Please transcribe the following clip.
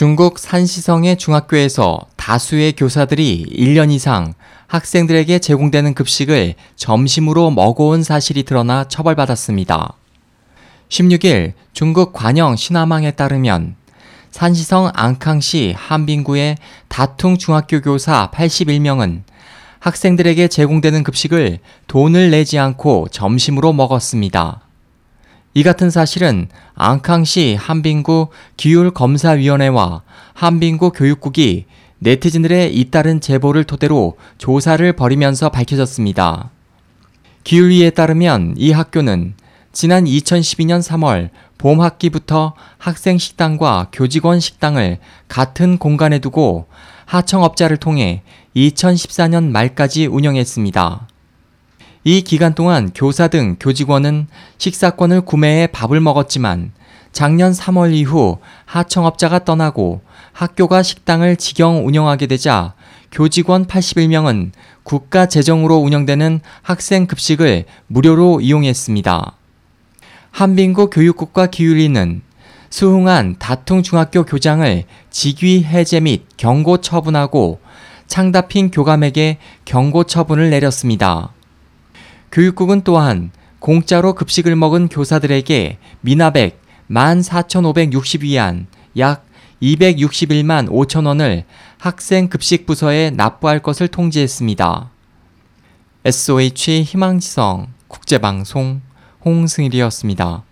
중국 산시성의 중학교에서 다수의 교사들이 1년 이상 학생들에게 제공되는 급식을 점심으로 먹어온 사실이 드러나 처벌받았습니다. 16일 중국 관영 신화망에 따르면 산시성 앙캉시 한빙구의 다퉁 중학교 교사 81명은 학생들에게 제공되는 급식을 돈을 내지 않고 점심으로 먹었습니다. 이 같은 사실은 앙캉시 한빙구 기율검사위원회와 한빙구 교육국이 네티즌들의 잇따른 제보를 토대로 조사를 벌이면서 밝혀졌습니다. 기율위에 따르면 이 학교는 지난 2012년 3월 봄 학기부터 학생 식당과 교직원 식당을 같은 공간에 두고 하청업자를 통해 2014년 말까지 운영했습니다. 이 기간 동안 교사 등 교직원은 식사권을 구매해 밥을 먹었지만 작년 3월 이후 하청업자가 떠나고 학교가 식당을 직영 운영하게 되자 교직원 81명은 국가 재정으로 운영되는 학생 급식을 무료로 이용했습니다. 한빙구 교육국과 기율리는 수흥한 다퉁 중학교 교장을 직위 해제 및 경고 처분하고 창다핀 교감에게 경고 처분을 내렸습니다. 교육국은 또한 공짜로 급식을 먹은 교사들에게 미나백 14,560위안 약 261만 5천 원을 학생 급식 부서에 납부할 것을 통지했습니다. SOH 희망지성 국제방송 홍승일이었습니다.